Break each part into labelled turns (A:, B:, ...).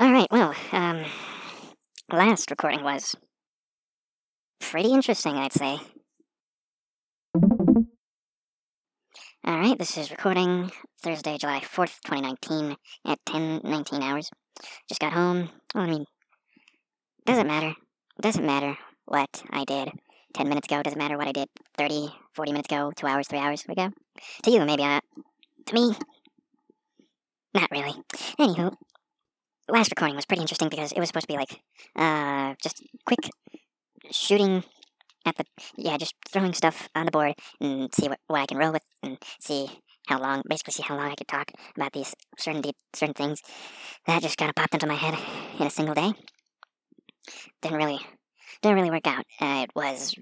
A: Alright, well, um, last recording was pretty interesting, I'd say. Alright, this is recording Thursday, July 4th, 2019, at 10:19 hours. Just got home. Well, I mean, doesn't matter. Doesn't matter what I did 10 minutes ago. Doesn't matter what I did 30, 40 minutes ago, 2 hours, 3 hours ago. To you, maybe not. To me, not really. Anywho, last recording was pretty interesting because it was supposed to be like, uh, just quick shooting at the, yeah, just throwing stuff on the board and see what, what I can roll with and see how long, basically see how long I could talk about these certain de- certain things. That just kind of popped into my head in a single day. Didn't really, didn't really work out. Uh, it was,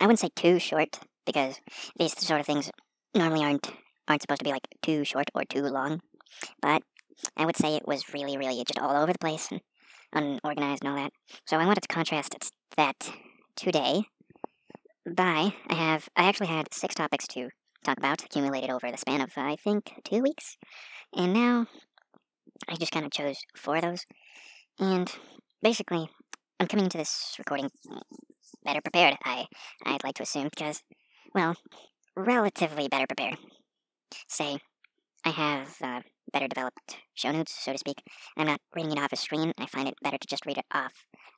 A: I wouldn't say too short because these sort of things normally aren't aren't supposed to be like too short or too long. But I would say it was really, really just all over the place and unorganized and all that. So I wanted to contrast that today by I have I actually had six topics to talk about accumulated over the span of I think two weeks, and now I just kind of chose four of those, and basically I'm coming into this recording better prepared. I I'd like to assume because well, relatively better prepared. Say I have uh, better developed show notes, so to speak. I'm not reading it off a screen. I find it better to just read it off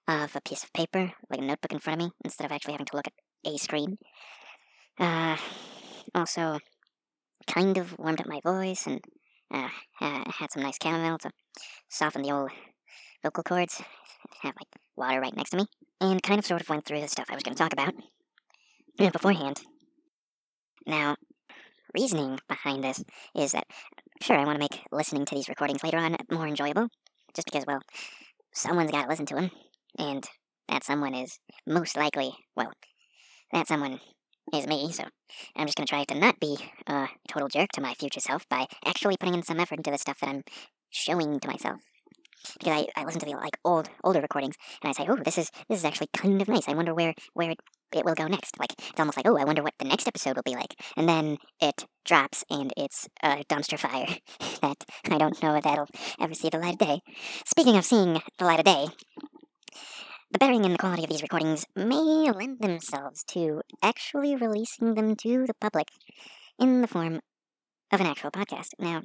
A: of a piece of paper, like a notebook in front of me, instead of actually having to look at a screen. Uh, also, kind of warmed up my voice and uh, had some nice chamomile to soften the old vocal cords. Have like water right next to me, and kind of sort of went through the stuff I was going to talk about beforehand. Now, reasoning behind this is that sure I want to make listening to these recordings later on more enjoyable, just because well, someone's got to listen to them, and that someone is most likely well, that someone is me, so I'm just gonna try to not be a total jerk to my future self by actually putting in some effort into the stuff that I'm showing to myself. Because I, I listen to the like old older recordings and I say, oh, this is this is actually kind of nice. I wonder where where it, it will go next. Like it's almost like, oh, I wonder what the next episode will be like. And then it drops and it's a dumpster fire that I don't know if that'll ever see the light of day. Speaking of seeing the light of day, the bearing and the quality of these recordings may lend themselves to actually releasing them to the public in the form of an actual podcast. Now,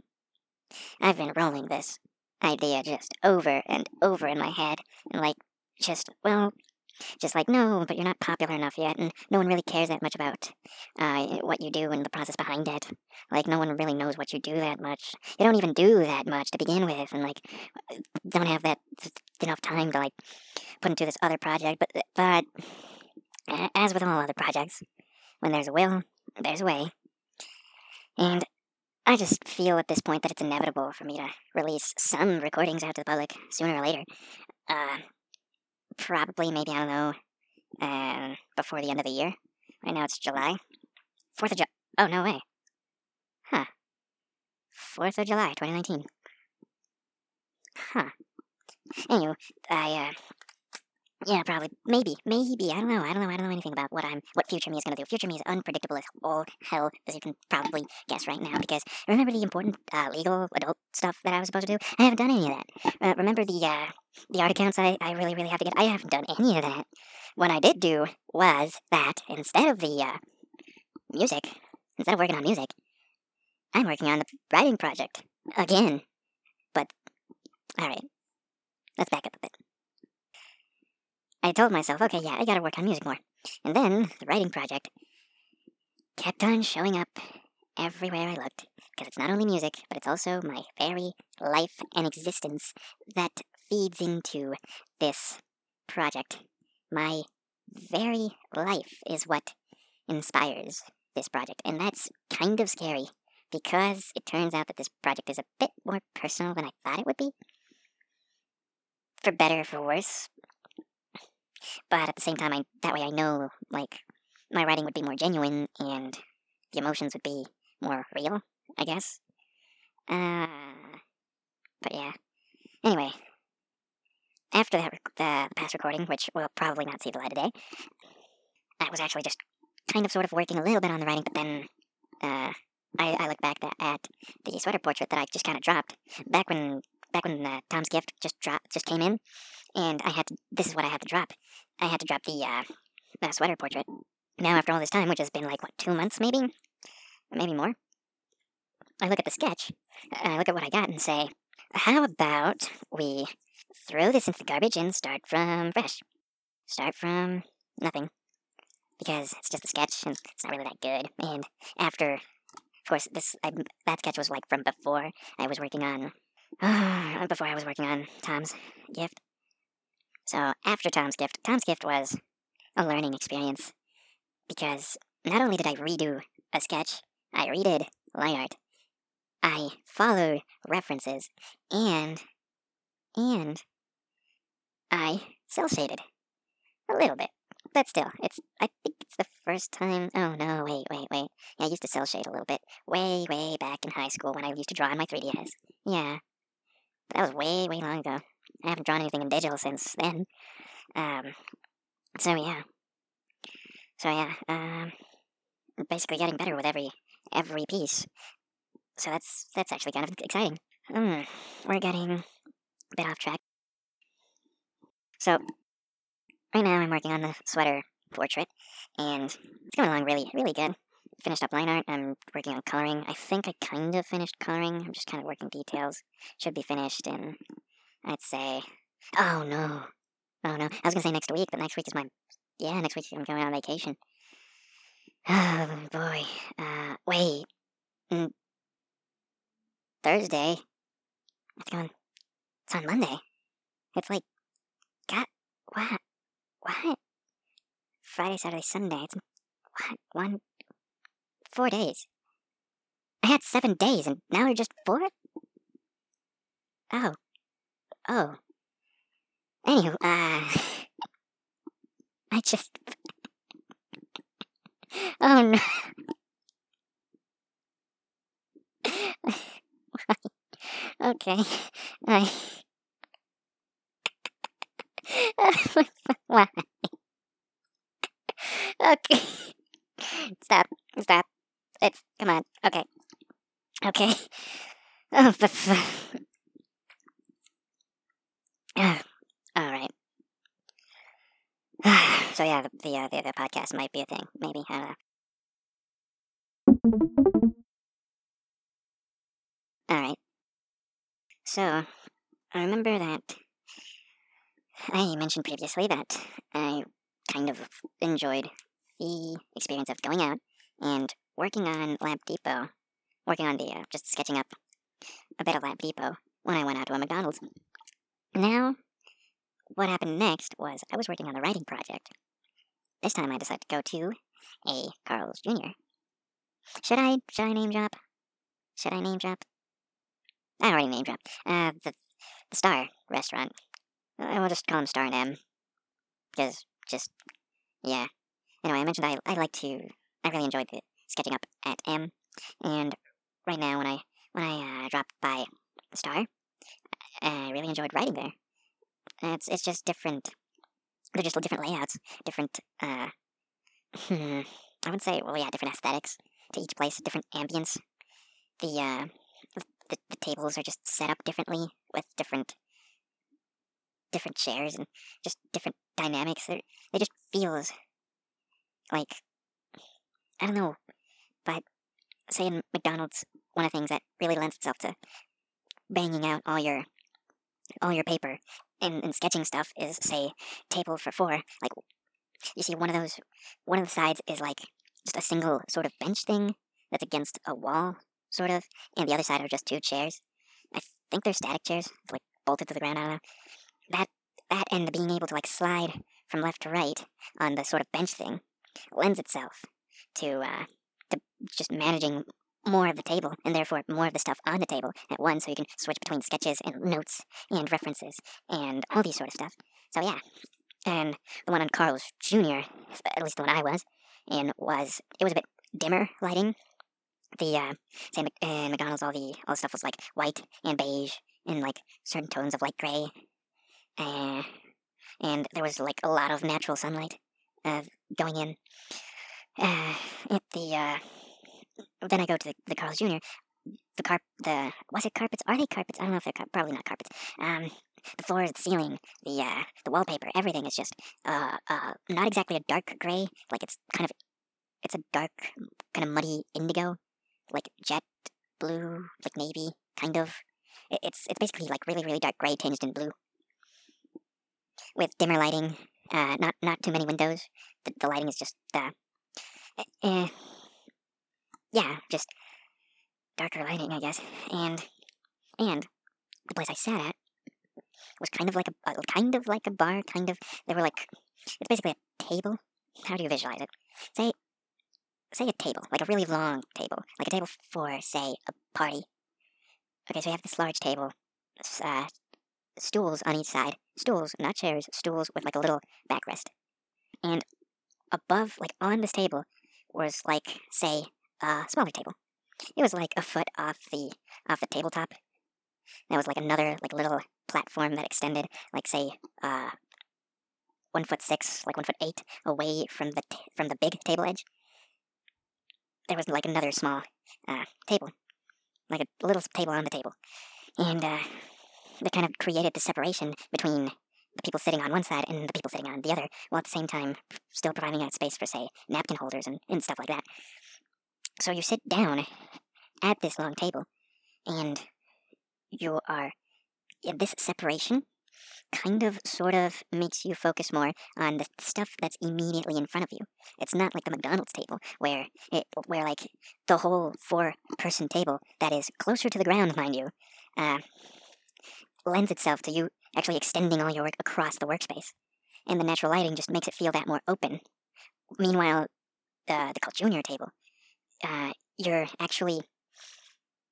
A: I've been rolling this idea just over and over in my head, and like, just, well, just like, no, but you're not popular enough yet, and no one really cares that much about uh, what you do and the process behind it. Like, no one really knows what you do that much. You don't even do that much to begin with, and like, don't have that enough time to like put into this other project. But, but as with all other projects, when there's a will, there's a way. And I just feel at this point that it's inevitable for me to release some recordings out to the public sooner or later. Uh, probably, maybe, I don't know, um, before the end of the year. Right now it's July. 4th of July. Oh, no way. Huh. 4th of July, 2019. Huh. Anyway, I, uh, yeah, probably. Maybe. Maybe. I don't know. I don't know. I don't know anything about what I'm, what future me is to do. Future me is unpredictable as all hell, as you can probably guess right now. Because remember the important uh, legal adult stuff that I was supposed to do? I haven't done any of that. Uh, remember the uh, the art accounts I, I really really have to get? I haven't done any of that. What I did do was that instead of the uh, music, instead of working on music, I'm working on the writing project again. But all right, let's back up a bit. I told myself, okay, yeah, I gotta work on music more. And then the writing project kept on showing up everywhere I looked. Because it's not only music, but it's also my very life and existence that feeds into this project. My very life is what inspires this project. And that's kind of scary because it turns out that this project is a bit more personal than I thought it would be. For better or for worse, but at the same time, I that way I know like my writing would be more genuine and the emotions would be more real. I guess. Uh, but yeah. Anyway, after that, the past recording, which we'll probably not see the light of day, I was actually just kind of sort of working a little bit on the writing, but then uh, I, I look back at the sweater portrait that I just kind of dropped back when back when uh, Tom's gift just dropped, just came in, and I had to. This is what I had to drop. I had to drop the uh, sweater portrait. Now, after all this time, which has been like what two months, maybe, maybe more, I look at the sketch, I look at what I got, and say, "How about we throw this into the garbage and start from fresh? Start from nothing." Because it's just a sketch and it's not really that good. And after of course, this I, that sketch was like from before I was working on uh, before I was working on Tom's gift. So after Tom's gift, Tom's gift was a learning experience because not only did I redo a sketch, I redid line art. I followed references and and I cel shaded a little bit. But still, it's I think it's the first time oh no, wait, wait, wait. Yeah, I used to cel shade a little bit. Way, way back in high school when I used to draw on my 3DS. Yeah. But that was way, way long ago. I haven't drawn anything in digital since then. Um so yeah. So yeah, um basically getting better with every every piece. So that's that's actually kind of exciting. Hmm, we're getting a bit off track. So right now I'm working on the sweater portrait, and it's going along really, really good. Finished up line art. I'm working on coloring. I think I kind of finished coloring. I'm just kind of working details. Should be finished in, I'd say. Oh no, oh no. I was gonna say next week, but next week is my. Yeah, next week I'm going on vacation. Oh boy. Uh, wait. Mm. Thursday. It's going. It's on Monday. It's like. God. What? What? Friday, Saturday, Sunday. It's what? One, four days. I had seven days, and now you're just four. Oh, oh. Anywho, uh, I just. Oh no. okay, I. Okay. Stop. Stop. It's come on. Okay. Okay. Oh, all right. so yeah, the the, uh, the the podcast might be a thing. Maybe I don't know. All right. So I remember that I mentioned previously that I kind of enjoyed the experience of going out and working on Lab Depot, working on the uh, just sketching up a bit of Lab Depot when I went out to a McDonald's. Now, what happened next was I was working on the writing project. This time I decided to go to a Carl's Jr. Should I should I name drop? Should I name drop? I already name dropped. Uh, the, the Star restaurant. I will just call him Star and M. Because just yeah. Anyway, I mentioned I I like to I really enjoyed the sketching up at M, and right now when I when I uh, dropped by Star, I really enjoyed writing there. it's it's just different. They're just different layouts, different. Uh, I would say well yeah, different aesthetics to each place, different ambience. The uh, the, the tables are just set up differently with different different chairs and just different dynamics. They're, they just feels like I don't know, but say in McDonald's, one of the things that really lends itself to banging out all your all your paper and, and sketching stuff is say table for four. Like you see one of those one of the sides is like just a single sort of bench thing that's against a wall, sort of, and the other side are just two chairs. I think they're static chairs, like bolted to the ground, I don't know. That that and the being able to like slide from left to right on the sort of bench thing lends itself to uh, just managing more of the table and therefore more of the stuff on the table at once so you can switch between sketches and notes and references and all these sort of stuff. So yeah. And the one on Carl's Jr., at least the one I was in, was it was a bit dimmer lighting. The uh say in McDonald's all the all the stuff was like white and beige and like certain tones of light gray. Uh, and there was like a lot of natural sunlight uh, going in. Uh, at the uh, then I go to the, the Carl's Jr. the carp, the was it carpets? Are they carpets? I don't know if they're car- probably not carpets. Um, the floors, the ceiling, the uh, the wallpaper, everything is just uh, uh, not exactly a dark gray. Like it's kind of, it's a dark, kind of muddy indigo, like jet blue, like navy, kind of. It, it's it's basically like really really dark gray tinged in blue, with dimmer lighting. Uh, not not too many windows. The, the lighting is just uh, uh, yeah, just darker lighting, I guess. And and the place I sat at was kind of like a uh, kind of like a bar, kind of. they were like it's basically a table. How do you visualize it? Say say a table, like a really long table, like a table for say a party. Okay, so you have this large table, uh, stools on each side, stools, not chairs, stools with like a little backrest, and above, like on this table, was like say a smaller table. It was like a foot off the off the tabletop. That was like another like little platform that extended, like say, uh, one foot six, like one foot eight away from the t- from the big table edge. There was like another small uh, table, like a little table on the table, and uh, that kind of created the separation between the people sitting on one side and the people sitting on the other, while at the same time still providing that space for, say, napkin holders and, and stuff like that. So you sit down at this long table, and you are this separation kind of sort of makes you focus more on the stuff that's immediately in front of you. It's not like the McDonald's table where it where like the whole four person table that is closer to the ground, mind you, uh, lends itself to you actually extending all your work across the workspace. And the natural lighting just makes it feel that more open. Meanwhile, uh, the Carl Jr. table, uh, you're actually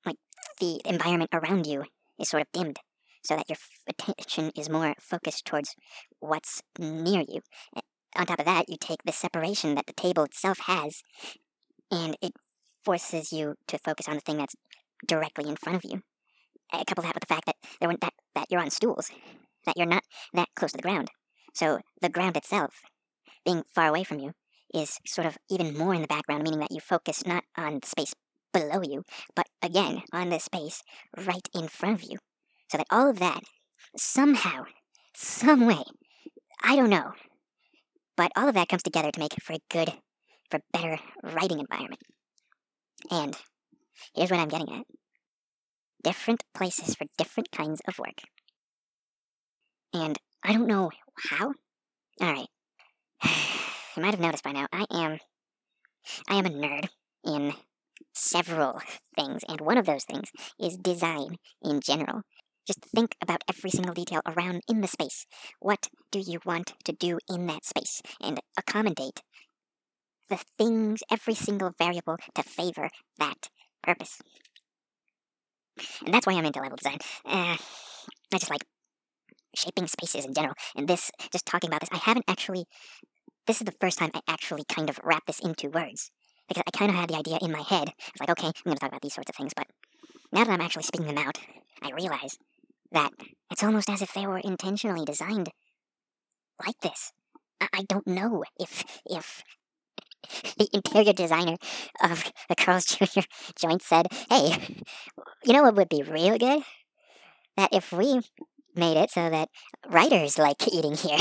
A: like the environment around you is sort of dimmed so that your f- attention is more focused towards what's near you. On top of that, you take the separation that the table itself has, and it forces you to focus on the thing that's directly in front of you. Uh, couple that with the fact that there weren't that, that you're on stools, that you're not that close to the ground. So the ground itself, being far away from you, is sort of even more in the background, meaning that you focus not on the space below you, but again on the space right in front of you. So that all of that, somehow, some way, I don't know, but all of that comes together to make for a good, for better writing environment. And here's what I'm getting at different places for different kinds of work. And I don't know how. Alright. you might have noticed by now, I am I am a nerd in several things, and one of those things is design in general. Just think about every single detail around in the space. What do you want to do in that space? And accommodate the things, every single variable to favor that purpose. And that's why I'm into level design. Uh, I just like shaping spaces in general. And this, just talking about this, I haven't actually. This is the first time I actually kind of wrap this into words. Because I kind of had the idea in my head. I was like, okay, I'm going to talk about these sorts of things. But now that I'm actually speaking them out, I realize that it's almost as if they were intentionally designed like this. I, I don't know if if the interior designer of the Carl's Jr. joint said, hey, you know what would be real good? That if we made it so that writers like eating here.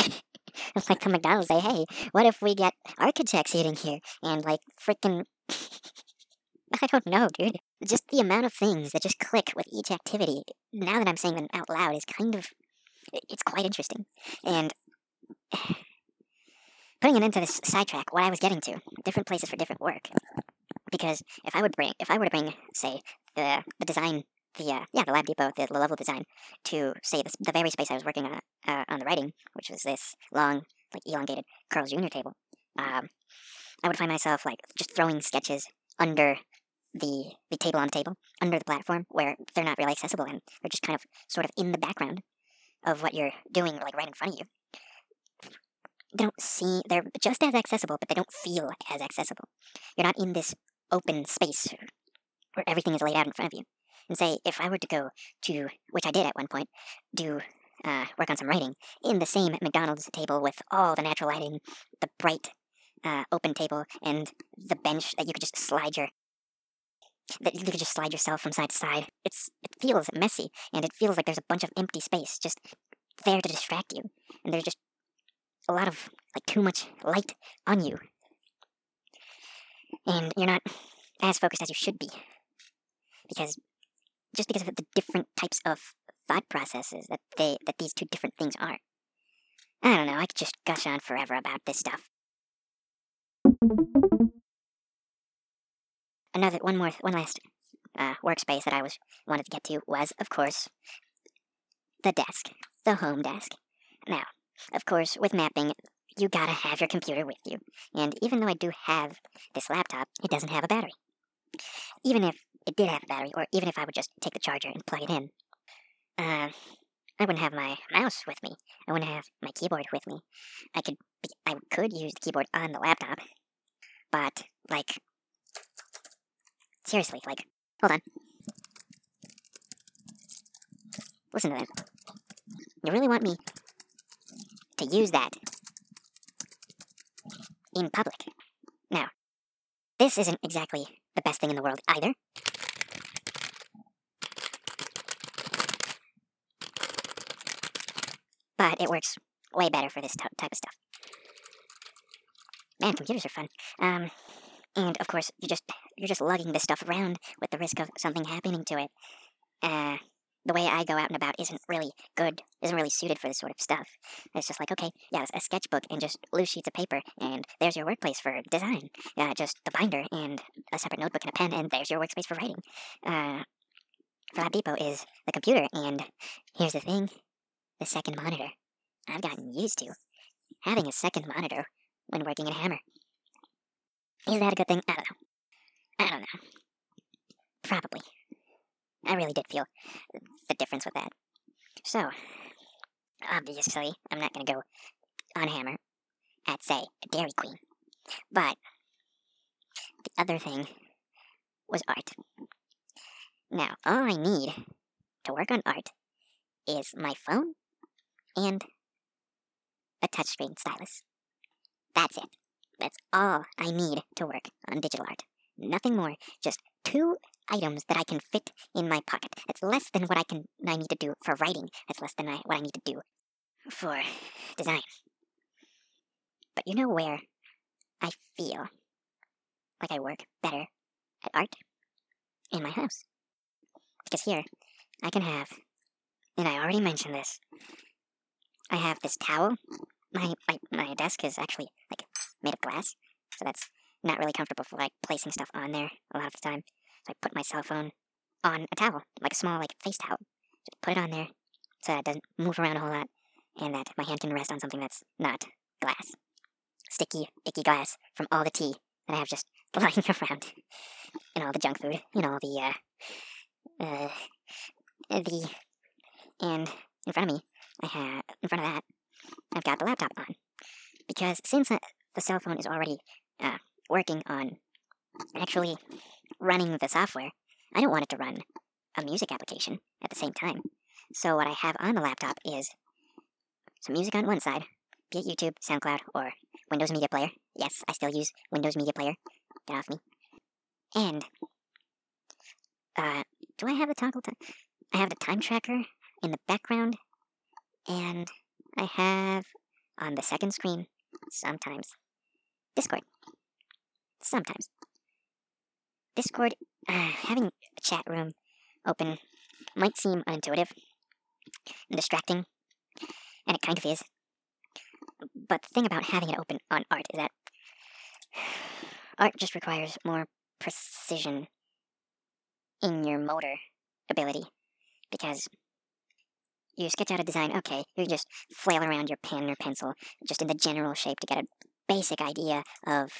A: Like the McDonald's say, hey, what if we get architects eating here? And like freaking. I don't know, dude. Just the amount of things that just click with each activity, now that I'm saying them out loud, is kind of. It's quite interesting. And. Putting it into this sidetrack, what I was getting to, different places for different work. Because if I would bring, if I were to bring, say, the the design the uh, yeah the lab depot the, level design to say the, the very space I was working on uh, on the writing, which was this long like elongated Carl's Jr. table. Um, I would find myself like just throwing sketches under the the table on the table under the platform where they're not really accessible and they're just kind of sort of in the background of what you're doing like right in front of you. They don't see they're just as accessible, but they don't feel as accessible. You're not in this open space where everything is laid out in front of you and say if I were to go to, which I did at one point, do uh, work on some writing in the same McDonald's table with all the natural lighting, the bright uh, open table, and the bench that you could just slide your that you could just slide yourself from side to side. It's it feels messy and it feels like there's a bunch of empty space just there to distract you. And there's just a lot of like too much light on you. And you're not as focused as you should be. Because just because of the different types of thought processes that they that these two different things are. I don't know, I could just gush on forever about this stuff. Another one more one last uh, workspace that I was wanted to get to was, of course, the desk, the home desk. Now, of course, with mapping, you gotta have your computer with you. And even though I do have this laptop, it doesn't have a battery. Even if it did have a battery, or even if I would just take the charger and plug it in, uh, I wouldn't have my mouse with me. I wouldn't have my keyboard with me. I could be, I could use the keyboard on the laptop, but like seriously, like hold on. Listen to that. You really want me to use that in public? Now, this isn't exactly the best thing in the world either. But it works way better for this t- type of stuff. Man, computers are fun. Um, and of course, you just you're just lugging this stuff around with the risk of something happening to it. Uh, the way I go out and about isn't really good, isn't really suited for this sort of stuff. It's just like, okay, yeah, a sketchbook and just loose sheets of paper, and there's your workplace for design. Uh, just the binder and a separate notebook and a pen, and there's your workspace for writing. Uh, Lab Depot is the computer, and here's the thing the second monitor. I've gotten used to having a second monitor when working in Hammer. Is that a good thing? I don't know. I don't know. Probably. I really did feel the difference with that. So, obviously, I'm not going to go on Hammer at, say, Dairy Queen. But the other thing was art. Now, all I need to work on art is my phone and a touchscreen stylus. That's it. That's all I need to work on digital art. Nothing more. Just two items that I can fit in my pocket. That's less than what I can I need to do for writing. That's less than I, what I need to do for design. But you know where I feel like I work better at art? In my house. Because here, I can have, and I already mentioned this, I have this towel. My, my, my desk is actually like made of glass, so that's not really comfortable for like placing stuff on there a lot of the time. So I put my cell phone on a towel, like a small like face towel. Just put it on there so that it doesn't move around a whole lot, and that my hand can rest on something that's not glass. Sticky, icky glass from all the tea that I have just lying around, and all the junk food, and all the uh, uh, the, and in front of me, I have in front of that, I've got the laptop on, because since the cell phone is already uh, working on actually running the software, I don't want it to run a music application at the same time. So what I have on the laptop is some music on one side, be it YouTube, SoundCloud, or Windows Media Player. Yes, I still use Windows Media Player. Get off me. And uh, do I have the Toggl? I have the time tracker in the background, and I have on the second screen sometimes Discord. Sometimes. Discord, uh, having a chat room open might seem unintuitive and distracting, and it kind of is. But the thing about having it open on art is that art just requires more precision in your motor ability because you sketch out a design, okay, you just flail around your pen or pencil just in the general shape to get a basic idea of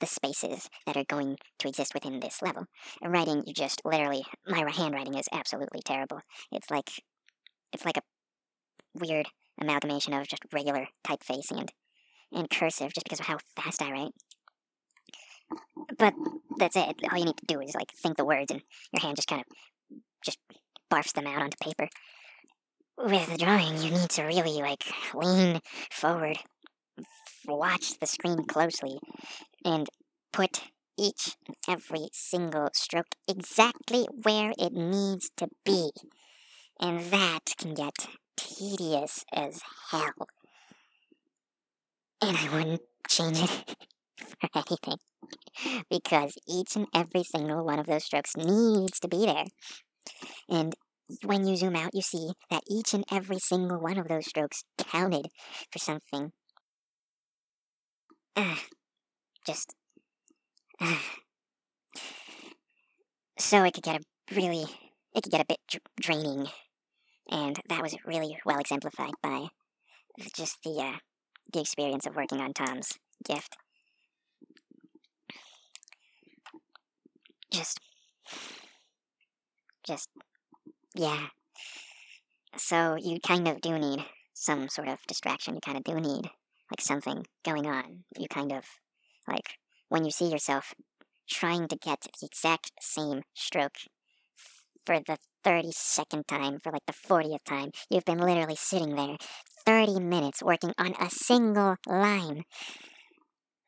A: the spaces that are going to exist within this level. Writing, you just literally, my handwriting is absolutely terrible. It's like, it's like a weird amalgamation of just regular typeface and, and cursive just because of how fast I write. But that's it. All you need to do is like think the words and your hand just kind of just barfs them out onto paper. With the drawing, you need to really like lean forward watch the screen closely and put each and every single stroke exactly where it needs to be. And that can get tedious as hell. And I wouldn't change it for anything. Because each and every single one of those strokes needs to be there. And when you zoom out, you see that each and every single one of those strokes counted for something. Ah, just. Ah. So it could get a really. It could get a bit dr- draining. And that was really well exemplified by just the, uh, the experience of working on Tom's gift. Just. Just. Yeah. So you kind of do need some sort of distraction. You kind of do need like something going on. You kind of like when you see yourself trying to get the exact same stroke for the 32nd time, for like the 40th time. You've been literally sitting there 30 minutes working on a single line.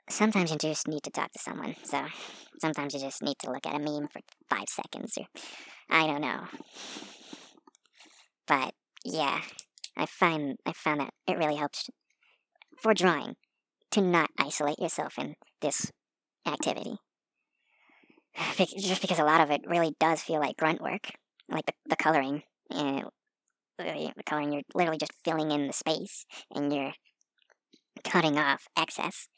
A: Sometimes you just need to talk to someone, so sometimes you just need to look at a meme for five seconds, or I don't know. But yeah, I find I found that it really helps for drawing to not isolate yourself in this activity. Just because a lot of it really does feel like grunt work, like the, the coloring. Eh, and the coloring, you're literally just filling in the space and you're cutting off excess.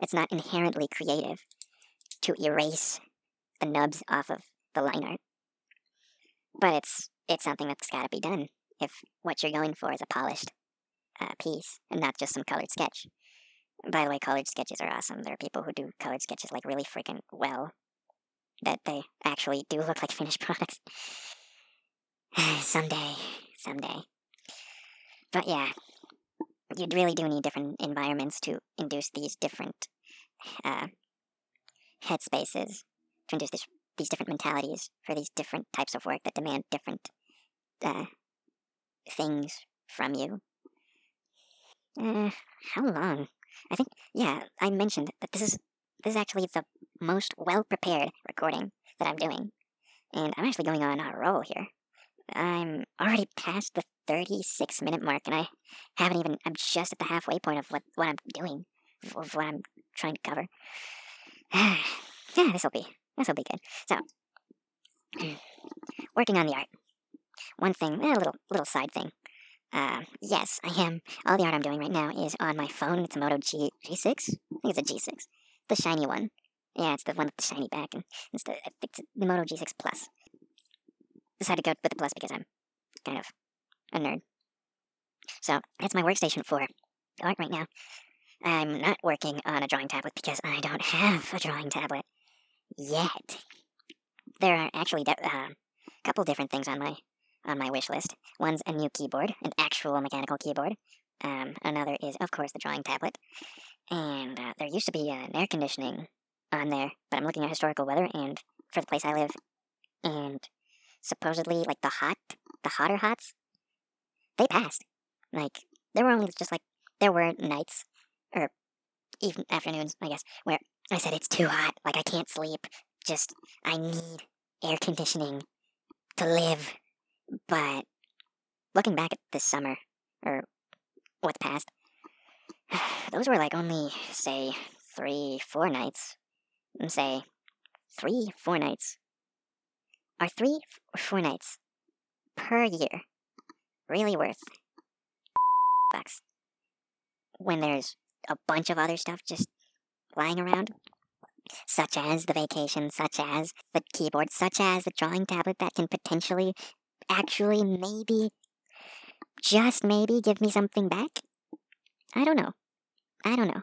A: It's not inherently creative to erase the nubs off of the line art. But it's it's something that's got to be done if what you're going for is a polished uh, piece and not just some colored sketch. By the way, colored sketches are awesome. There are people who do colored sketches like really freaking well. That they actually do look like finished products. someday, someday. But yeah, you'd really do need different environments to induce these different uh, headspaces, to induce this, these different mentalities for these different types of work that demand different uh, things from you. Uh, how long? I think, yeah, I mentioned that this is this is actually the most well prepared recording that I'm doing, and I'm actually going on a roll here. I'm already past the 36 minute mark, and I haven't even. I'm just at the halfway point of what what I'm doing, of what I'm trying to cover. yeah, this will be this will be good. So, working on the art. One thing, a little little side thing. Uh, yes, I am. All the art I'm doing right now is on my phone. It's a Moto G G6. I think it's a G6, the shiny one. Yeah, it's the one with the shiny back, and it's the it's the Moto G6 Plus. Decided to go with the Plus because I'm kind of a nerd. So that's my workstation for art right now. I'm not working on a drawing tablet because I don't have a drawing tablet yet. There are actually a uh, couple different things on my on my wish list. One's a new keyboard, an actual mechanical keyboard. Um, another is, of course, the drawing tablet. And uh, there used to be an air conditioning on there, but I'm looking at historical weather and for the place I live, and supposedly like the hot, the hotter hots, they passed. Like there were only just like there were nights or even afternoons, I guess, where I said it's too hot, like I can't sleep. Just I need air conditioning to live. But looking back at this summer, or what's past, those were like only, say, three, four nights. And say, three, four nights. Are three or four nights per year really worth bucks when there's a bunch of other stuff just lying around? Such as the vacation, such as the keyboard, such as the drawing tablet that can potentially actually maybe, just maybe, give me something back? I don't know. I don't know.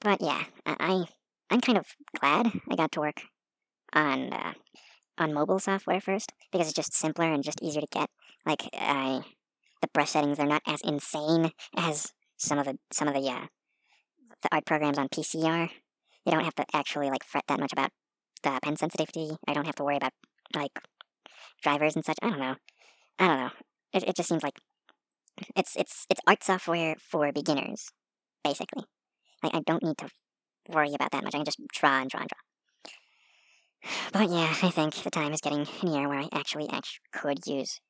A: But yeah, I, I'm kind of glad I got to work on uh, on mobile software first because it's just simpler and just easier to get. Like I, the brush settings they're not as insane as some of the some of the uh, the art programs on PC are. You don't have to actually like fret that much about the pen sensitivity. I don't have to worry about like drivers and such. I don't know. I don't know. It, it just seems like it's it's it's art software for beginners, basically. Like I don't need to worry about that much. I can just draw and draw and draw. But yeah, I think the time is getting near where I actually, actually could use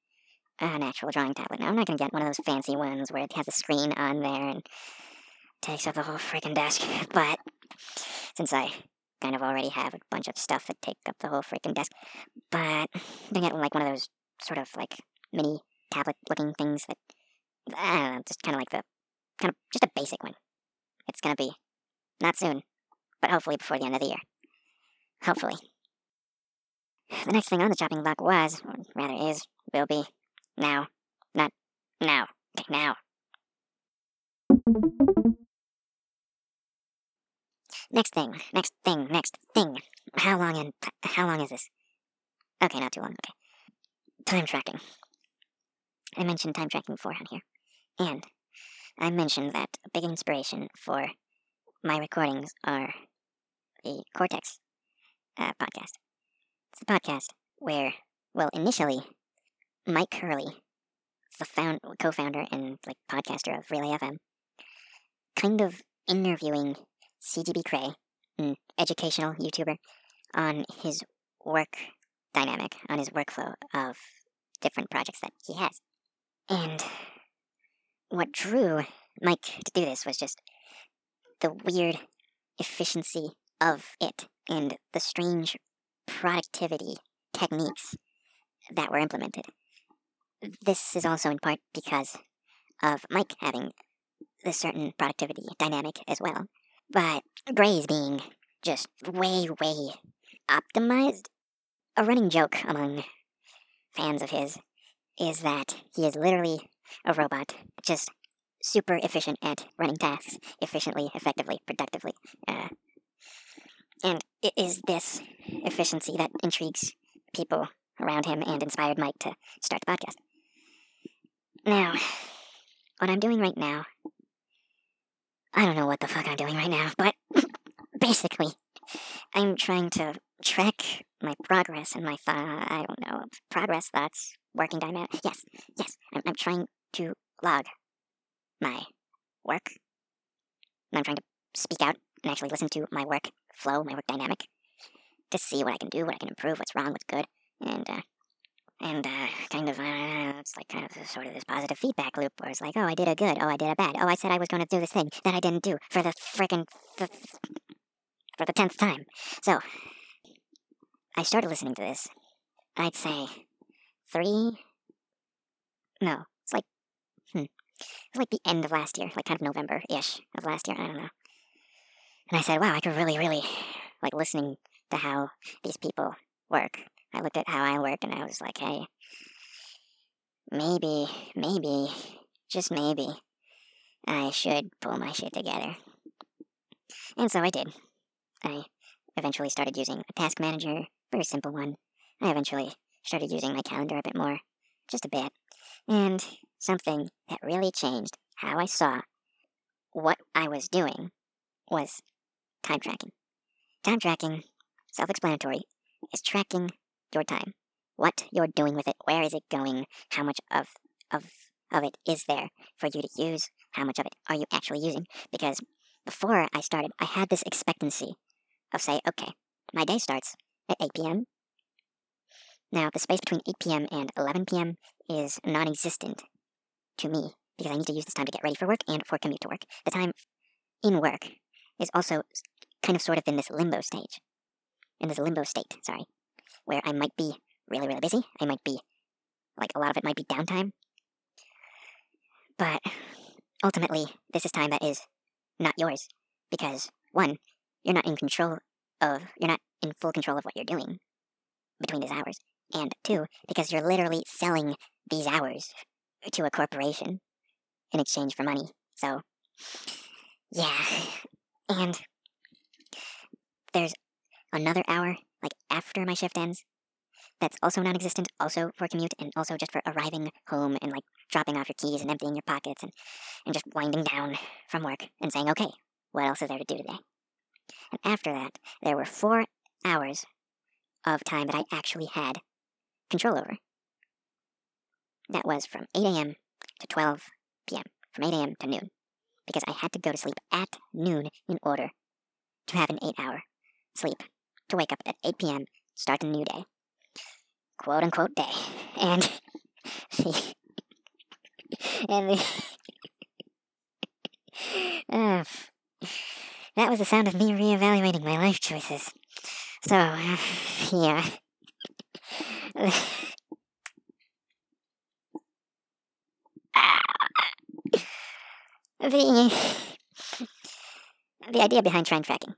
A: an actual drawing tablet. Now, I'm not going to get one of those fancy ones where it has a screen on there and takes up the whole freaking desk, but since I kind of already have a bunch of stuff that take up the whole freaking desk, but going get like one of those sort of like mini tablet looking things that, I don't know, just kind of like the, kind of just a basic one. It's to be not soon, but hopefully before the end of the year. Hopefully. The next thing on the chopping block was, or rather is, will be, now. Not now. Okay, now. Next thing, next thing, next thing. How long and how long is this? Okay, not too long. Okay. Time tracking. I mentioned time tracking beforehand here. And I mentioned that a big inspiration for my recordings are the Cortex uh, podcast. It's the podcast where, well, initially, Mike Hurley, the found, co-founder and like podcaster of Relay FM, kind of interviewing CGP Grey, an educational YouTuber, on his work dynamic, on his workflow of different projects that he has. And what drew Mike to do this was just the weird efficiency of it and the strange productivity techniques that were implemented. This is also in part because of Mike having this certain productivity dynamic as well. But Grey's being just way, way optimized. A running joke among fans of his is that he is literally a robot, just super efficient at running tasks efficiently, effectively, productively. Uh, and it is this efficiency that intrigues people around him and inspired Mike to start the podcast. Now, what I'm doing right now, I don't know what the fuck I'm doing right now, but basically, I'm trying to track my progress and my thought. I don't know progress thoughts, working dynamic. Yes, yes, I'm, I'm trying to log my work. And I'm trying to speak out and actually listen to my work flow, my work dynamic, to see what I can do, what I can improve, what's wrong, what's good, and uh, and uh, kind of uh, it's like kind of sort of this positive feedback loop where it's like, oh, I did a good, oh, I did a bad, oh, I said I was going to do this thing that I didn't do for the freaking th- for the tenth time. So I started listening to this. I'd say three. No, it's like hmm, it was like the end of last year, like kind of November ish of last year. I don't know. And I said, wow, I could really, really like listening to how these people work I looked at how I work and I was like, hey, maybe, maybe, just maybe, I should pull my shit together. And so I did. I eventually started using a task manager, very simple one. I eventually started using my calendar a bit more, just a bit. And something that really changed how I saw what I was doing was time tracking. Time tracking, self explanatory, is tracking your time, what you're doing with it, where is it going, how much of of of it is there for you to use, how much of it are you actually using? Because before I started, I had this expectancy of say, okay, my day starts at 8 p.m. Now, the space between 8 p.m. and 11 p.m. is non existent to me because I need to use this time to get ready for work and for commute to work. The time in work is also kind of sort of in this limbo stage. In this limbo state, sorry where I might be really, really busy. I might be, like, a lot of it might be downtime. But ultimately, this is time that is not yours. Because, one, you're not in control of, you're not in full control of what you're doing between these hours. And two, because you're literally selling these hours to a corporation in exchange for money. So, yeah. And there's another hour like after my shift ends, that's also non existent, also for commute, and also just for arriving home and like dropping off your keys and emptying your pockets and, and just winding down from work and saying, okay, what else is there to do today? And after that, there were four hours of time that I actually had control over. That was from 8 a.m. to 12 p.m., from 8 a.m. to noon, because I had to go to sleep at noon in order to have an eight hour sleep, to wake up at 8 p.m., start a new day. Quote unquote day. And the. And the. uh, that was the sound of me reevaluating my life choices. So, uh, yeah. the the idea behind trend tracking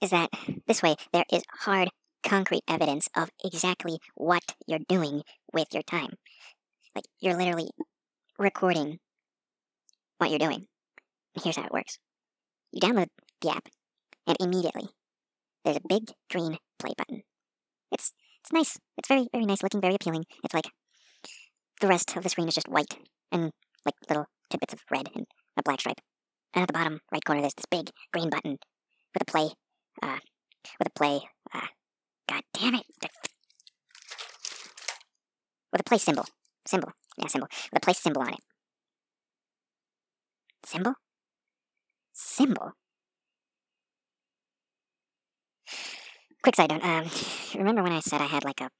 A: is that this way there is hard concrete evidence of exactly what you're doing with your time. Like you're literally recording what you're doing. Here's how it works. You download the app and immediately there's a big green play button. It's it's nice. It's very very nice looking very appealing. It's like the rest of the screen is just white and like little tidbits of red and a black stripe. And at the bottom right corner, there's this big green button with a play, uh, with a play, uh, god damn it, with a play symbol, symbol, yeah, symbol, with a play symbol on it. Symbol? Symbol? Quick side note, um, remember when I said I had like a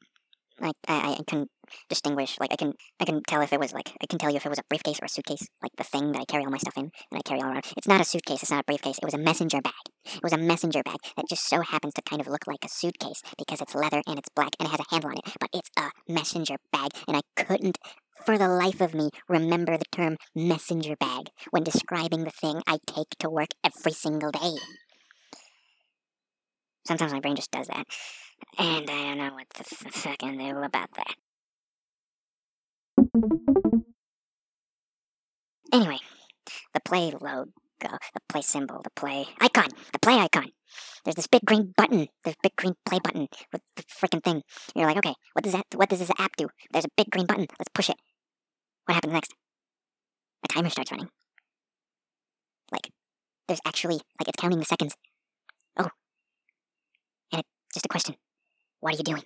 A: like I, I can distinguish like I can I can tell if it was like I can tell you if it was a briefcase or a suitcase, like the thing that I carry all my stuff in and I carry all around. It's not a suitcase, it's not a briefcase, it was a messenger bag. It was a messenger bag that just so happens to kind of look like a suitcase because it's leather and it's black and it has a handle on it, but it's a messenger bag and I couldn't for the life of me remember the term messenger bag when describing the thing I take to work every single day. Sometimes my brain just does that. And I don't know what the fucking do about that. Anyway, the play logo, the play symbol, the play icon, the play icon. There's this big green button, this big green play button with the freaking thing. You're like, okay, what does that? What does this app do? There's a big green button. Let's push it. What happens next? A timer starts running. Like, there's actually like it's counting the seconds. Oh, and it's just a question. What are you doing?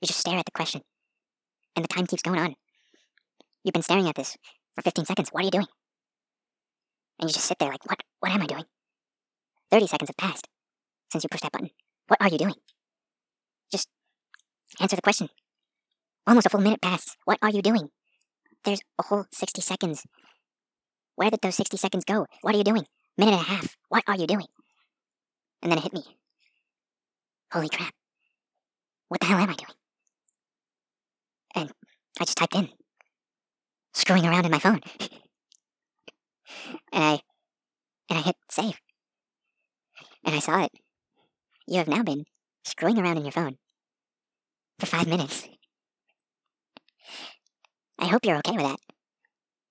A: You just stare at the question. And the time keeps going on. You've been staring at this for 15 seconds. What are you doing? And you just sit there like, what? What am I doing? 30 seconds have passed since you pushed that button. What are you doing? Just answer the question. Almost a full minute passed. What are you doing? There's a whole 60 seconds. Where did those 60 seconds go? What are you doing? Minute and a half. What are you doing? And then it hit me. Holy crap. What the hell am I doing? I just typed in. Screwing around in my phone. and I and I hit save. And I saw it. You have now been screwing around in your phone for five minutes. I hope you're okay with that.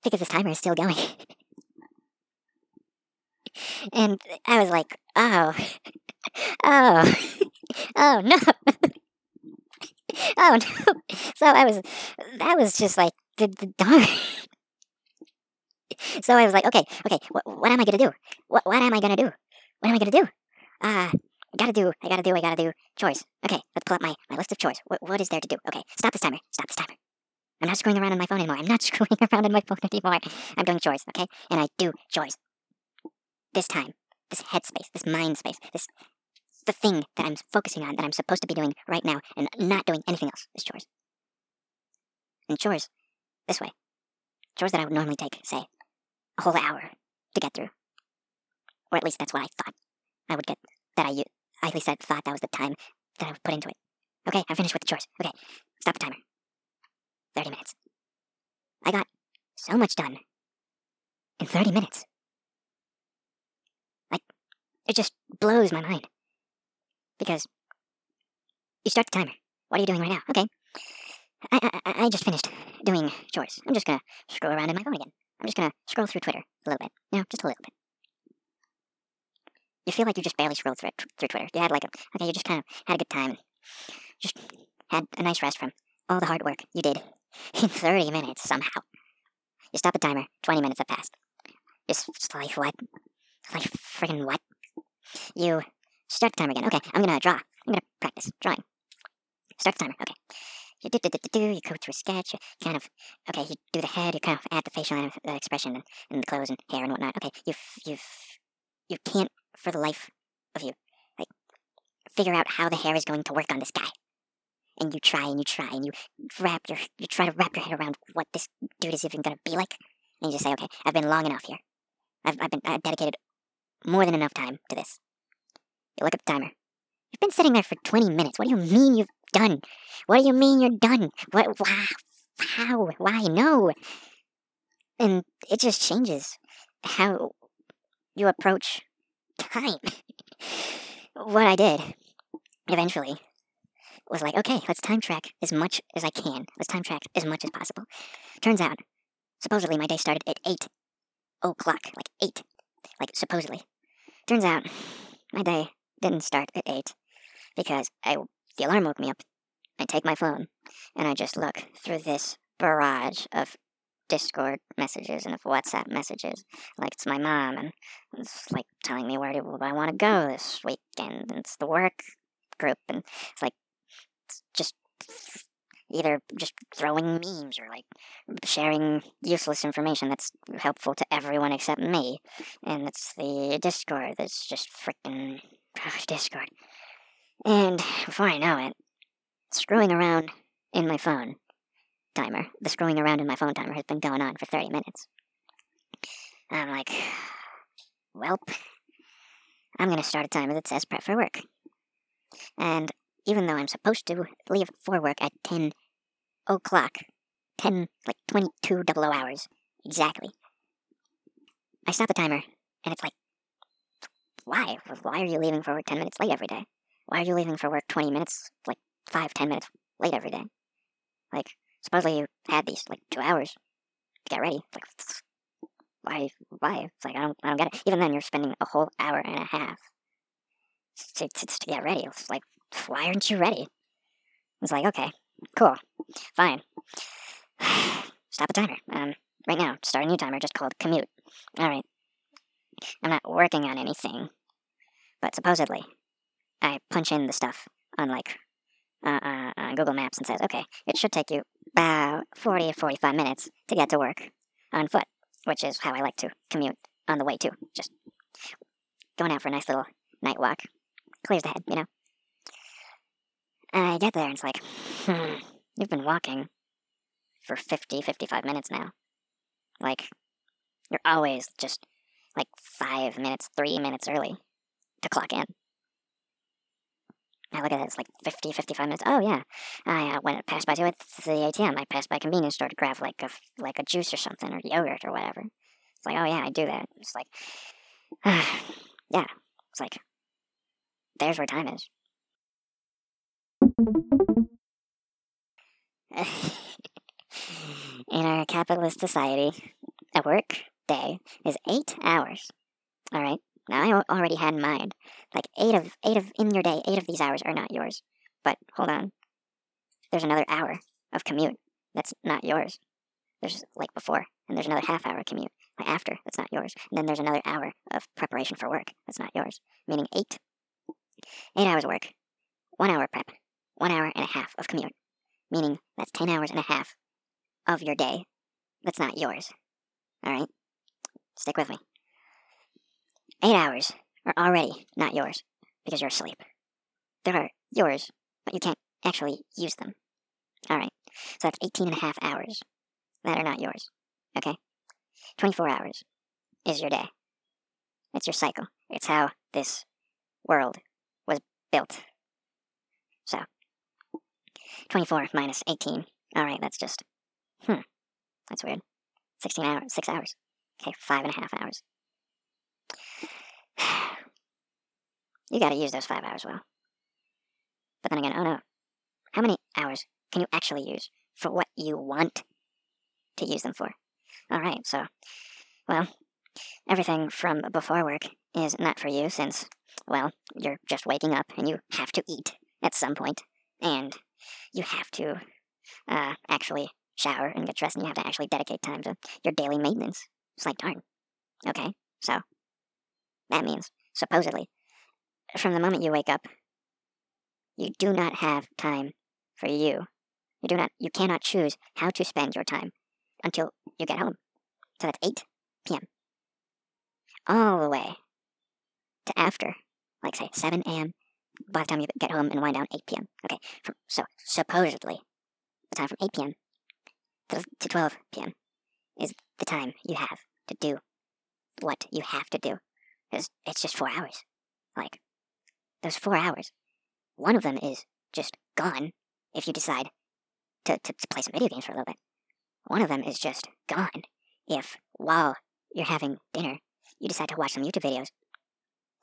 A: Because this timer is still going. and I was like, oh. oh. Oh no. Oh. So I was that was just like the, the darn. so I was like, okay, okay, what, what am I gonna do? What what am I gonna do? What am I gonna do? Uh I gotta do, I gotta do, I gotta do chores. Okay, let's pull up my, my list of chores. What, what is there to do? Okay, stop this timer. Stop this timer. I'm not screwing around on my phone anymore. I'm not screwing around on my phone anymore. I'm doing chores, okay? And I do chores. This time, this headspace, this mind space, this the thing that I'm focusing on that I'm supposed to be doing right now and not doing anything else is chores. And chores, this way. Chores that I would normally take, say, a whole hour to get through. Or at least that's what I thought I would get, that I, at least I thought that was the time that I would put into it. Okay, I'm finished with the chores. Okay, stop the timer. 30 minutes. I got so much done in 30 minutes. Like, it just blows my mind. Because you start the timer. What are you doing right now? Okay. I, I, I just finished doing chores. I'm just gonna scroll around in my phone again. I'm just gonna scroll through Twitter a little bit. You know, just a little bit. You feel like you just barely scrolled through, through Twitter. You had like a, okay, you just kind of had a good time. Just had a nice rest from all the hard work you did in 30 minutes somehow. You stop the timer, 20 minutes have passed. Just, just like what? Like friggin' what? You Start the timer again. Okay, I'm gonna draw. I'm gonna practice drawing. Start the timer. Okay. You do, do, do, do, do. you go through a sketch, you kind of, okay, you do the head, you kind of add the facial expression and, and the clothes and hair and whatnot. Okay, you've, you've you can't for the life of you like figure out how the hair is going to work on this guy. And you try and you try and you wrap your you try to wrap your head around what this dude is even gonna be like. And you just say, okay, I've been long enough here. I've I've been I've dedicated more than enough time to this. You look at the timer. You've been sitting there for 20 minutes. What do you mean you've done? What do you mean you're done? What? Wow. How? Why? No. And it just changes how you approach time. what I did eventually was like, okay, let's time track as much as I can. Let's time track as much as possible. Turns out, supposedly my day started at 8 o'clock. Like 8. Like, supposedly. Turns out, my day didn't start at 8 because I, the alarm woke me up. I take my phone and I just look through this barrage of Discord messages and of WhatsApp messages. Like it's my mom, and it's like telling me where do I want to go this weekend. And it's the work group, and it's like it's just either just throwing memes or like sharing useless information that's helpful to everyone except me. And it's the Discord that's just freaking Ah, Discord. And before I know it, screwing around in my phone timer, the screwing around in my phone timer has been going on for 30 minutes. I'm like, welp, I'm going to start a timer that says prep for work. And even though I'm supposed to leave for work at 10 o'clock, 10, like 22 double hours, exactly, I stop the timer, and it's like, why? Why are you leaving for work 10 minutes late every day? Why are you leaving for work 20 minutes, like 5, 10 minutes late every day? Like, supposedly you had these like two hours to get ready. Like, why? Why? It's like I don't, I don't get it. Even then, you're spending a whole hour and a half to, to, to get ready. It's like, why aren't you ready? It's like, okay, cool, fine. Stop the timer. Um, right now, start a new timer just called commute. All right. I'm not working on anything, but supposedly, I punch in the stuff on like uh, uh, uh, Google Maps and says, okay, it should take you about 40 or 45 minutes to get to work on foot, which is how I like to commute on the way too. Just going out for a nice little night walk. Clears the head, you know? I get there and it's like, hmm, you've been walking for 50, 55 minutes now. Like, you're always just like five minutes, three minutes early to clock in. I look at it, it's like 50, 55 minutes. Oh, yeah. I uh, went passed by to the ATM. I passed by a convenience store to grab like a, like a juice or something, or yogurt or whatever. It's like, oh, yeah, I do that. It's like, yeah. It's like, there's where time is. In our capitalist society, a work day is eight hours. All right? Now I already had in mind, like eight of eight of in your day, eight of these hours are not yours. But hold on, there's another hour of commute that's not yours. There's like before, and there's another half hour commute like after that's not yours. And then there's another hour of preparation for work that's not yours. Meaning eight, eight hours of work, one hour prep, one hour and a half of commute. Meaning that's ten hours and a half of your day that's not yours. All right, stick with me. Eight hours are already not yours because you're asleep. They are yours, but you can't actually use them. Alright, so that's 18 and a half hours that are not yours. Okay? 24 hours is your day. It's your cycle. It's how this world was built. So, 24 minus 18. Alright, that's just. Hmm. That's weird. 16 hours. 6 hours. Okay, five and a half hours. you gotta use those five hours well. But then again, oh no. How many hours can you actually use for what you want to use them for? Alright, so, well, everything from before work is not for you since, well, you're just waking up and you have to eat at some point, and you have to uh, actually shower and get dressed, and you have to actually dedicate time to your daily maintenance. It's like, darn. Okay, so that means, supposedly, from the moment you wake up, you do not have time for you. You do not you cannot choose how to spend your time until you get home. So that's 8 p.m. All the way to after, like say 7 a.m. by the time you get home and wind down 8 p.m. Okay, from, so supposedly the time from 8 p.m. To, to 12 p.m. is the time you have to do what you have to do. Because it's just four hours. Like, those four hours, one of them is just gone if you decide to, to, to play some video games for a little bit. One of them is just gone if, while you're having dinner, you decide to watch some YouTube videos,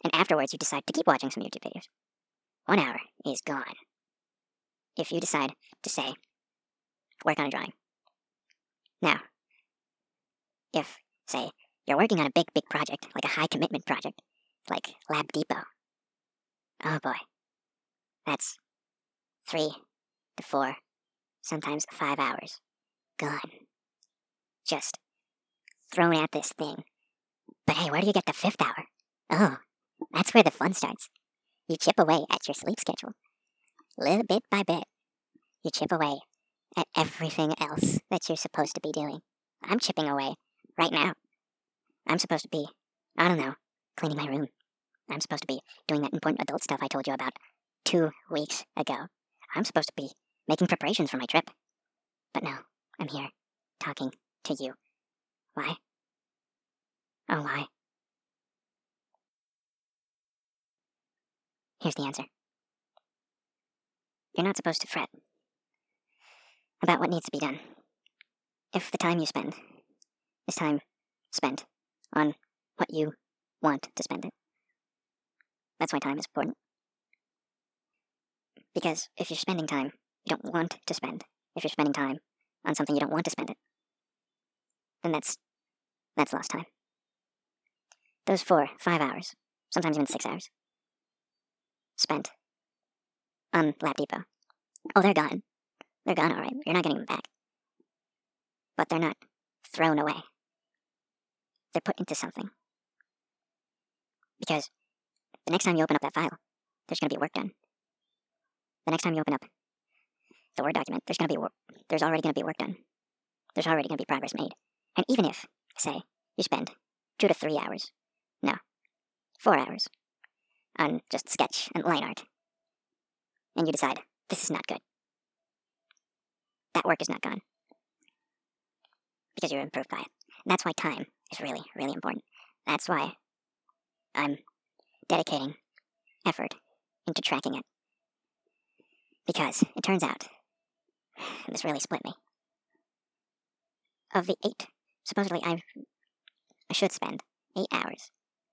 A: and afterwards you decide to keep watching some YouTube videos. One hour is gone. If you decide to say, work on a drawing. Now, if, say, you're working on a big, big project, like a high commitment project, like Lab Depot. Oh boy. That's three to four, sometimes five hours. Gone. Just thrown at this thing. But hey, where do you get the fifth hour? Oh, that's where the fun starts. You chip away at your sleep schedule. Little bit by bit. You chip away at everything else that you're supposed to be doing. I'm chipping away right now. I'm supposed to be, I don't know, cleaning my room. I'm supposed to be doing that important adult stuff I told you about two weeks ago. I'm supposed to be making preparations for my trip. But no, I'm here, talking to you. Why? Oh, why? Here's the answer. You're not supposed to fret about what needs to be done. If the time you spend is time spent on what you want to spend it. That's why time is important. Because if you're spending time you don't want to spend, if you're spending time on something you don't want to spend it, then that's that's lost time. Those four, five hours, sometimes even six hours, spent on Lab Depot. Oh, they're gone. They're gone, all right. You're not getting them back. But they're not thrown away. They're put into something. Because the next time you open up that file, there's going to be work done. The next time you open up the Word document, there's going to be work. There's already going to be work done. There's already going to be progress made. And even if, say, you spend two to three hours, no, four hours, on just sketch and line art, and you decide this is not good, that work is not gone because you're improved by it. And that's why time is really, really important. That's why I'm dedicating effort into tracking it. Because it turns out, this really split me. Of the eight, supposedly I, I should spend eight hours,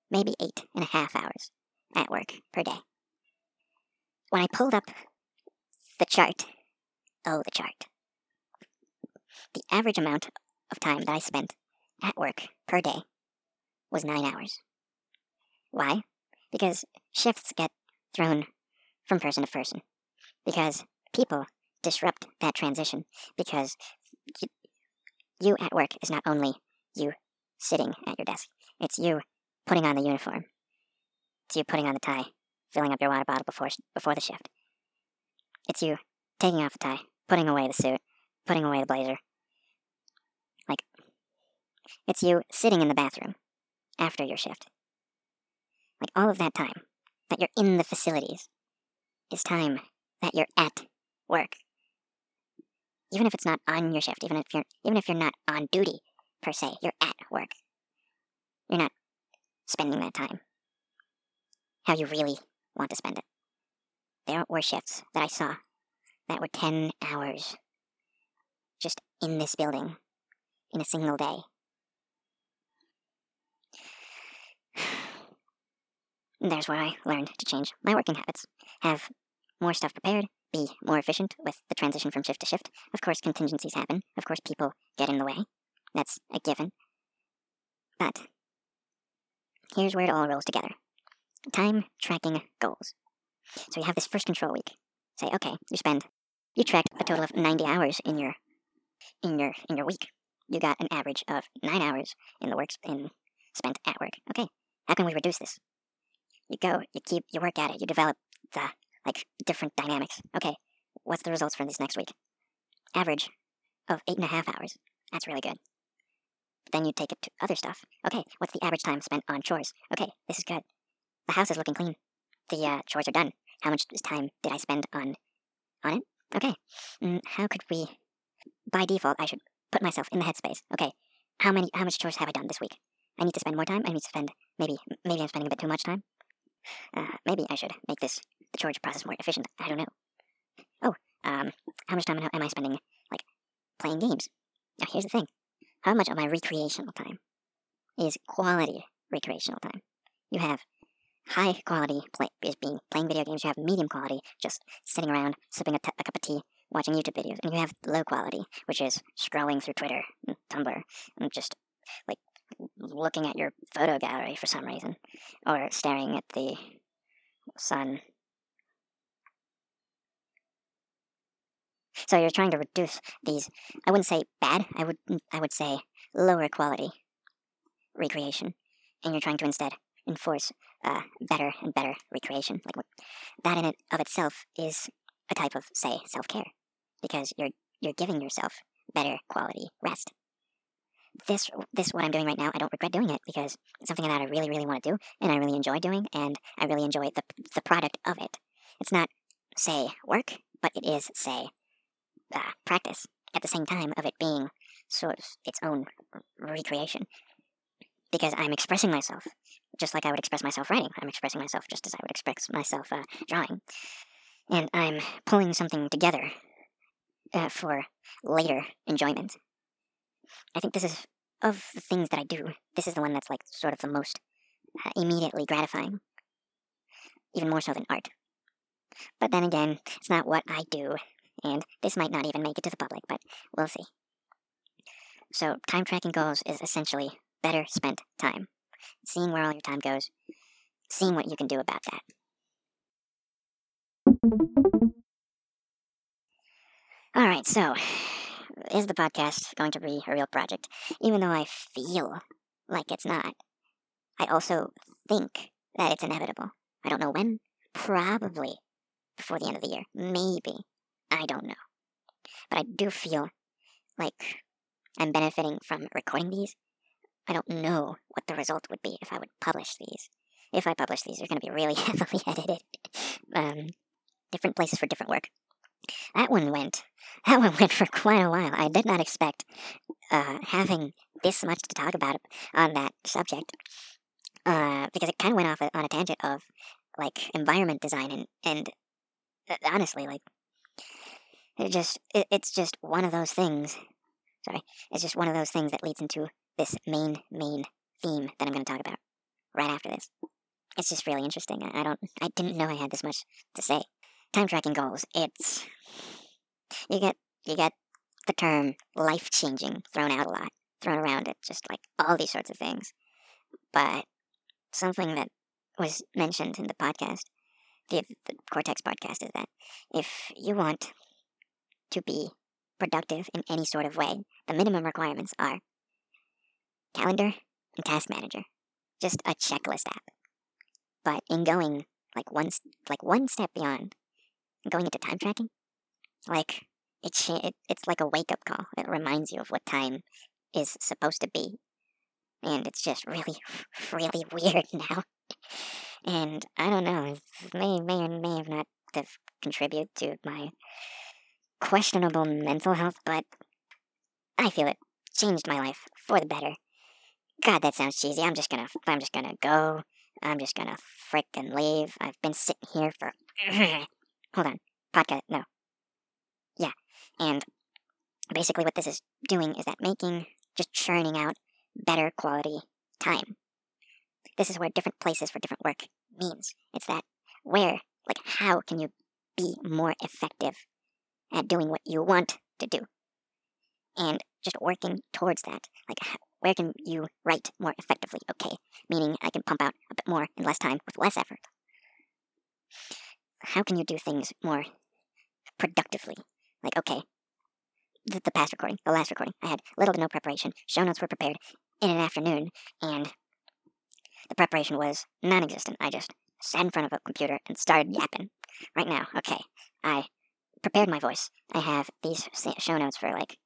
A: maybe eight and a half hours at work per day. When I pulled up the chart, oh, the chart, the average amount of time that I spent at work per day was nine hours. Why? Because shifts get thrown from person to person. Because people disrupt that transition. Because you, you at work is not only you sitting at your desk, it's you putting on the uniform. It's you putting on the tie, filling up your water bottle before, before the shift. It's you taking off the tie, putting away the suit, putting away the blazer. It's you sitting in the bathroom after your shift. Like all of that time that you're in the facilities is time that you're at work. Even if it's not on your shift, even if you're even if you're not on duty per se, you're at work. You're not spending that time how you really want to spend it. There were shifts that I saw that were 10 hours just in this building in a single day. There's where I learned to change my working habits. Have more stuff prepared, be more efficient with the transition from shift to shift. Of course, contingencies happen. Of course, people get in the way. That's a given. But here's where it all rolls together time tracking goals. So you have this first control week. Say, okay, you spend, you tracked a total of 90 hours in your, in your, in your week. You got an average of nine hours in the works in spent at work. Okay, how can we reduce this? You go, you keep, you work at it, you develop the like different dynamics. Okay, what's the results for this next week? Average of eight and a half hours. That's really good. Then you take it to other stuff. Okay, what's the average time spent on chores? Okay, this is good. the house is looking clean. The uh, chores are done. How much time did I spend on on it? Okay. Mm, how could we? By default, I should put myself in the headspace. Okay. How many? How much chores have I done this week? I need to spend more time. I need to spend maybe maybe I'm spending a bit too much time. Uh, maybe I should make this the chores process more efficient. I don't know. Oh, um, how much time am I spending like playing games? Now here's the thing: how much of my recreational time is quality recreational time? You have high quality play is being playing video games. You have medium quality, just sitting around sipping a, t- a cup of tea, watching YouTube videos, and you have low quality, which is scrolling through Twitter and Tumblr and just like looking at your photo gallery for some reason, or staring at the sun. So you're trying to reduce these. I wouldn't say bad. I would. I would say lower quality recreation, and you're trying to instead enforce uh, better and better recreation. Like that in it of itself is a type of, say, self care, because you're you're giving yourself better quality rest. This this what I'm doing right now. I don't regret doing it because it's something that I really really want to do and I really enjoy doing and I really enjoy the the product of it. It's not say work, but it is say uh, practice at the same time of it being sort of its own recreation because I'm expressing myself just like I would express myself writing. I'm expressing myself just as I would express myself uh, drawing. And I'm pulling something together uh, for later enjoyment. I think this is, of the things that I do, this is the one that's like sort of the most uh, immediately gratifying. Even more so than art. But then again, it's not what I do, and this might not even make it to the public, but we'll see. So, time tracking goals is essentially better spent time seeing where all your time goes, seeing what you can do about that. Alright, so, is the podcast going to be a real project? Even though I feel like it's not, I also think that it's inevitable. I don't know when, probably before the end of the year. Maybe. I don't know. But I do feel like I'm benefiting from recording these I don't know what the result would be if I would publish these. If I publish these, they're going to be really heavily edited. Um, different places for different work. That one went. That one went for quite a while. I did not expect uh, having this much to talk about on that subject, uh, because it kind of went off on a tangent of like environment design and and uh, honestly, like it just it, it's just one of those things. Sorry, it's just one of those things that leads into this main, main theme that I'm going to talk about right after this. It's just really interesting. I, I don't, I didn't know I had this much to say. Time tracking goals. It's you get you get the term life changing thrown out a lot, thrown around it, just like all these sorts of things. But something that was mentioned in the podcast, the, the Cortex podcast, is that if you want to be productive in any sort of way, the minimum requirements are calendar and task manager. Just a checklist app. But in going like one like one step beyond, going into time tracking, like it's it, it's like a wake up call. It reminds you of what time is supposed to be, and it's just really really weird now. And I don't know, it may may or may have not have contributed to my questionable mental health, but I feel it changed my life for the better. God, that sounds cheesy. I'm just gonna, I'm just gonna go. I'm just gonna frickin' leave. I've been sitting here for. Hold on. Podcast. No. Yeah. And basically, what this is doing is that making, just churning out better quality time. This is where different places for different work means. It's that where, like, how can you be more effective at doing what you want to do? And just working towards that. Like, where can you write more effectively? Okay, meaning I can pump out a bit more in less time with less effort. How can you do things more productively? Like, okay, the, the past recording, the last recording, I had little to no preparation. Show notes were prepared in an afternoon, and the preparation was non existent. I just sat in front of a computer and started yapping. Right now, okay, I prepared my voice. I have these show notes for like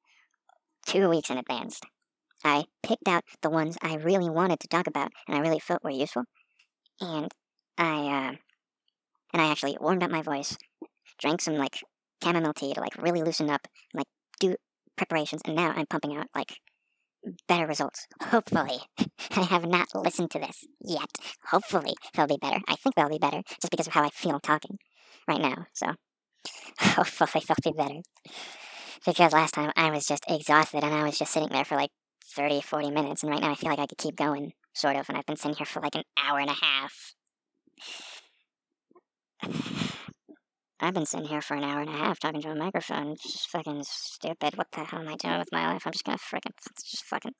A: two weeks in advance. I picked out the ones I really wanted to talk about and I really felt were useful. And I, uh, and I actually warmed up my voice, drank some, like, chamomile tea to, like, really loosen up, and, like, do preparations, and now I'm pumping out, like, better results. Hopefully. I have not listened to this yet. Hopefully they'll be better. I think they'll be better, just because of how I feel talking right now, so hopefully they'll be better. Because last time I was just exhausted and I was just sitting there for like 30, 40 minutes, and right now I feel like I could keep going, sort of, and I've been sitting here for like an hour and a half. I've been sitting here for an hour and a half talking to a microphone. It's just fucking stupid. What the hell am I doing with my life? I'm just gonna freaking just fucking